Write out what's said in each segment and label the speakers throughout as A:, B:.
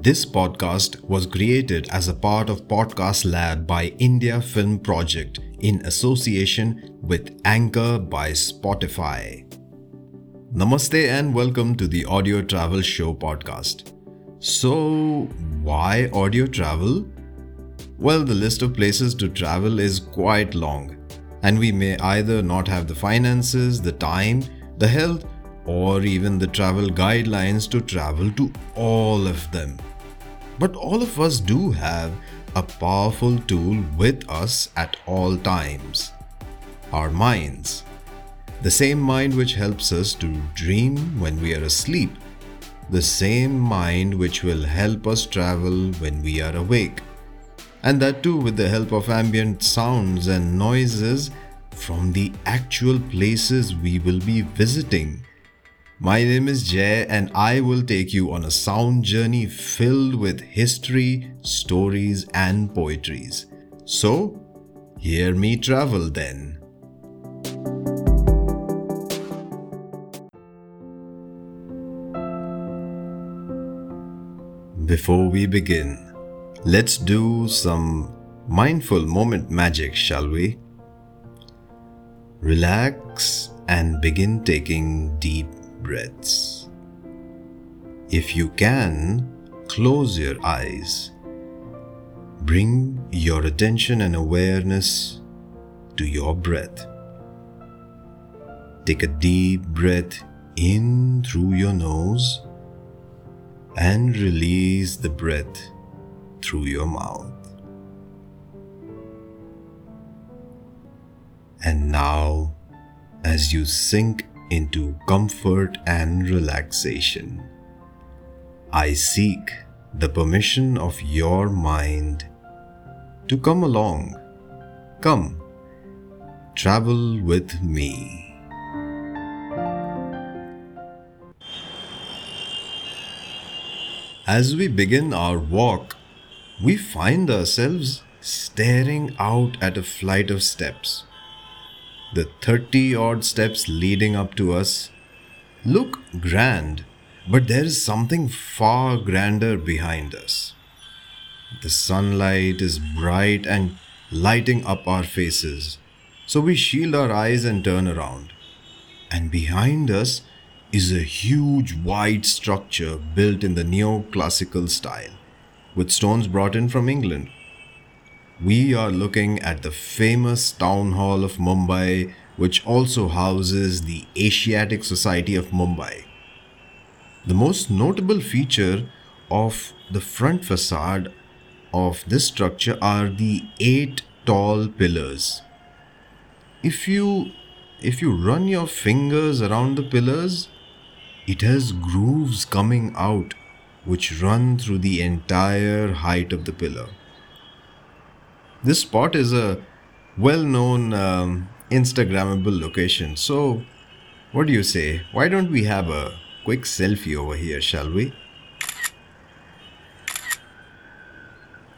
A: This podcast was created as a part of Podcast Lab by India Film Project in association with Anchor by Spotify. Namaste and welcome to the Audio Travel Show podcast. So, why audio travel? Well, the list of places to travel is quite long, and we may either not have the finances, the time, the health, or even the travel guidelines to travel to all of them. But all of us do have a powerful tool with us at all times our minds. The same mind which helps us to dream when we are asleep. The same mind which will help us travel when we are awake. And that too with the help of ambient sounds and noises from the actual places we will be visiting. My name is Jay, and I will take you on a sound journey filled with history, stories, and poetries. So, hear me travel then. Before we begin, let's do some mindful moment magic, shall we? Relax and begin taking deep breaths. If you can, close your eyes. Bring your attention and awareness to your breath. Take a deep breath in through your nose and release the breath through your mouth. And now, as you sink into comfort and relaxation. I seek the permission of your mind to come along. Come, travel with me. As we begin our walk, we find ourselves staring out at a flight of steps the 30 odd steps leading up to us look grand, but there is something far grander behind us. The sunlight is bright and lighting up our faces, so we shield our eyes and turn around. And behind us is a huge white structure built in the neoclassical style, with stones brought in from England we are looking at the famous town hall of Mumbai, which also houses the Asiatic Society of Mumbai. The most notable feature of the front facade of this structure are the eight tall pillars. If you if you run your fingers around the pillars, it has grooves coming out which run through the entire height of the pillar. This spot is a well known um, Instagrammable location. So, what do you say? Why don't we have a quick selfie over here, shall we?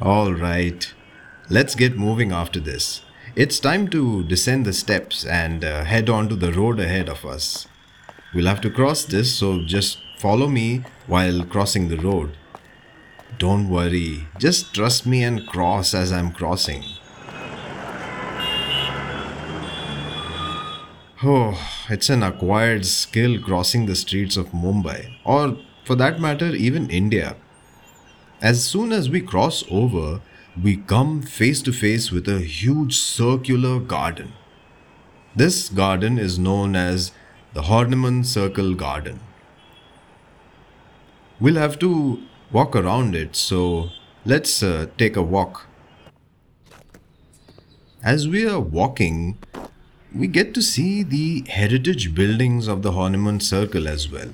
A: All right, let's get moving after this. It's time to descend the steps and uh, head on to the road ahead of us. We'll have to cross this, so just follow me while crossing the road. Don't worry, just trust me and cross as I'm crossing. Oh, it's an acquired skill crossing the streets of Mumbai, or for that matter, even India. As soon as we cross over, we come face to face with a huge circular garden. This garden is known as the Horniman Circle Garden. We'll have to walk around it, so let's uh, take a walk. As we are walking, we get to see the heritage buildings of the Horniman Circle as well.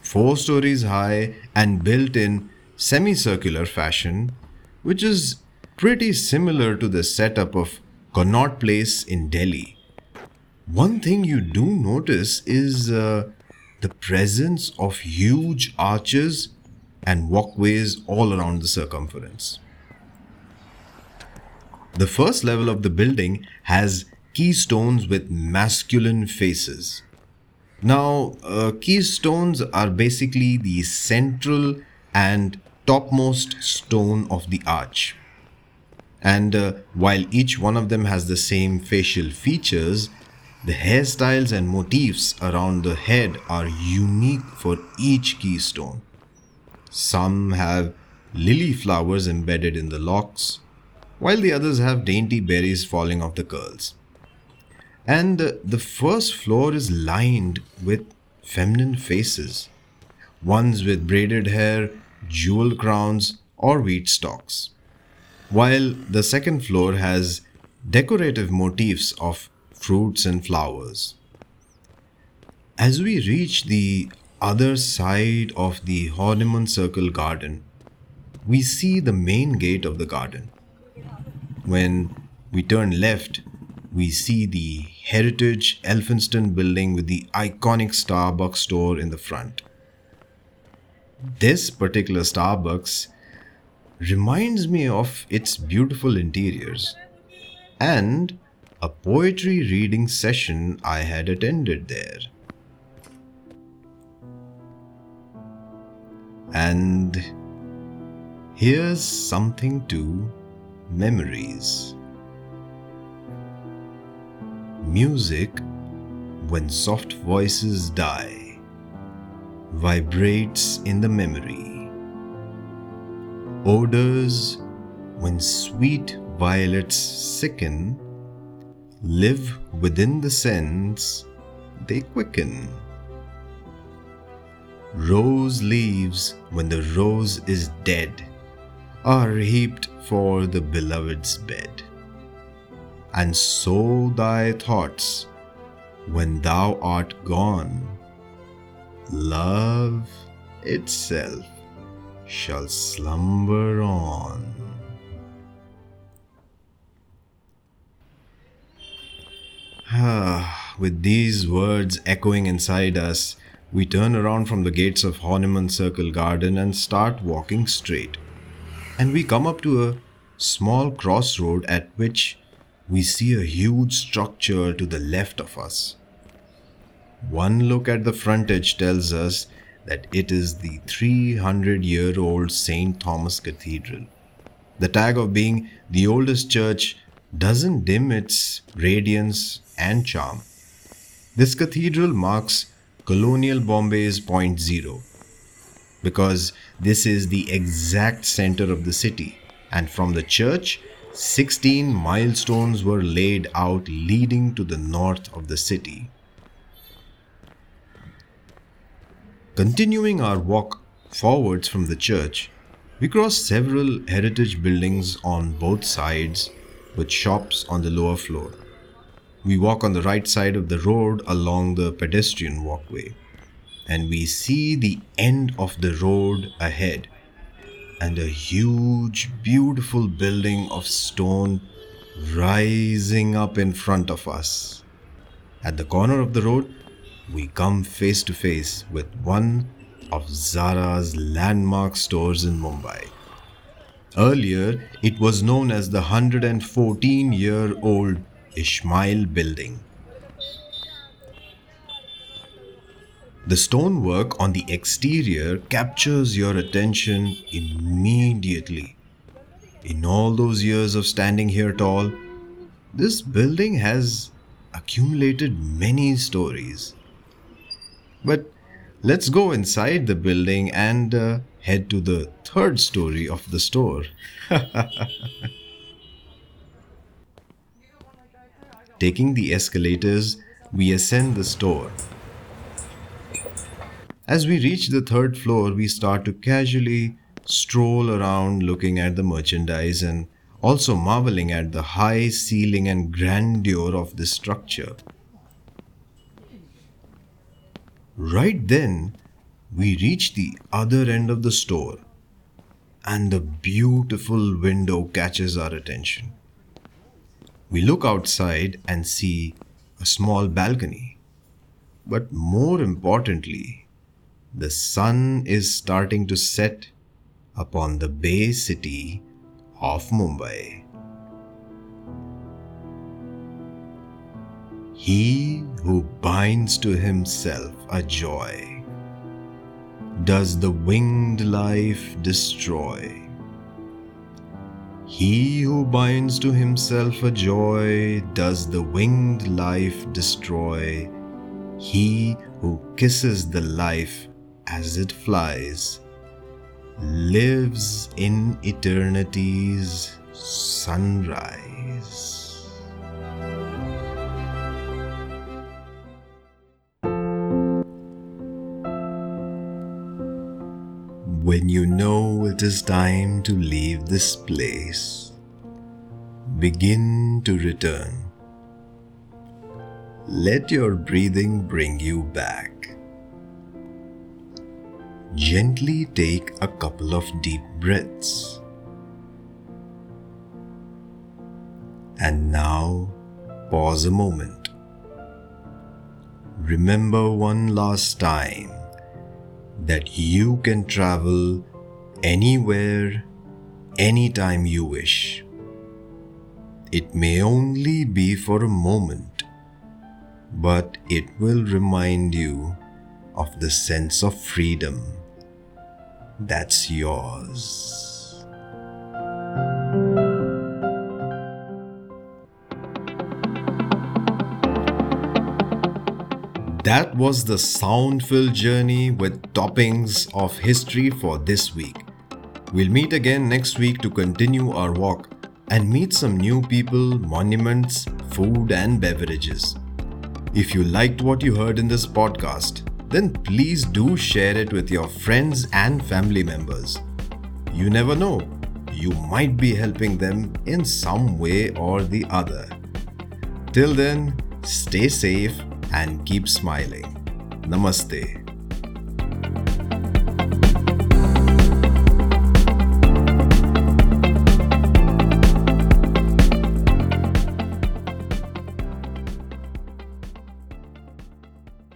A: Four stories high and built in semicircular fashion, which is pretty similar to the setup of Connaught Place in Delhi. One thing you do notice is uh, the presence of huge arches and walkways all around the circumference. The first level of the building has keystones with masculine faces. Now, uh, keystones are basically the central and topmost stone of the arch. And uh, while each one of them has the same facial features, the hairstyles and motifs around the head are unique for each keystone. Some have lily flowers embedded in the locks, while the others have dainty berries falling off the curls. And the first floor is lined with feminine faces, ones with braided hair, jewel crowns, or wheat stalks, while the second floor has decorative motifs of fruits and flowers. As we reach the other side of the Horniman Circle garden, we see the main gate of the garden. When we turn left, we see the heritage Elphinstone building with the iconic Starbucks store in the front. This particular Starbucks reminds me of its beautiful interiors and a poetry reading session I had attended there. And here's something to memories. Music when soft voices die vibrates in the memory. Odors when sweet violets sicken live within the sense they quicken. Rose leaves when the rose is dead are heaped for the beloved's bed. And so thy thoughts, when thou art gone, love itself shall slumber on. Ah, with these words echoing inside us, we turn around from the gates of Horniman Circle Garden and start walking straight. And we come up to a small crossroad at which we see a huge structure to the left of us. One look at the frontage tells us that it is the 300 year old St. Thomas Cathedral. The tag of being the oldest church doesn't dim its radiance and charm. This cathedral marks colonial Bombay's point zero because this is the exact center of the city, and from the church, 16 milestones were laid out leading to the north of the city. Continuing our walk forwards from the church, we cross several heritage buildings on both sides with shops on the lower floor. We walk on the right side of the road along the pedestrian walkway, and we see the end of the road ahead and a huge, beautiful building of stone rising up in front of us. At the corner of the road, we come face to face with one of Zara's landmark stores in Mumbai. Earlier, it was known as the 114 year old Ismail Building. The stonework on the exterior captures your attention immediately. In all those years of standing here tall, this building has accumulated many stories. But let's go inside the building and uh, head to the third story of the store. Taking the escalators, we ascend the store. As we reach the third floor, we start to casually stroll around looking at the merchandise and also marveling at the high ceiling and grandeur of this structure. Right then, we reach the other end of the store, and the beautiful window catches our attention. We look outside and see a small balcony. But more importantly, the sun is starting to set upon the bay city of Mumbai. He who binds to himself a joy, does the winged life destroy. He who binds to himself a joy does the winged life destroy. He who kisses the life as it flies lives in eternity's sunrise. When you know it is time to leave this place, begin to return. Let your breathing bring you back. Gently take a couple of deep breaths. And now pause a moment. Remember one last time that you can travel anywhere, anytime you wish. It may only be for a moment, but it will remind you of the sense of freedom that's yours. That was the sound filled journey with toppings of history for this week. We'll meet again next week to continue our walk and meet some new people, monuments, food, and beverages. If you liked what you heard in this podcast, then please do share it with your friends and family members. You never know, you might be helping them in some way or the other. Till then, stay safe and keep smiling. Namaste.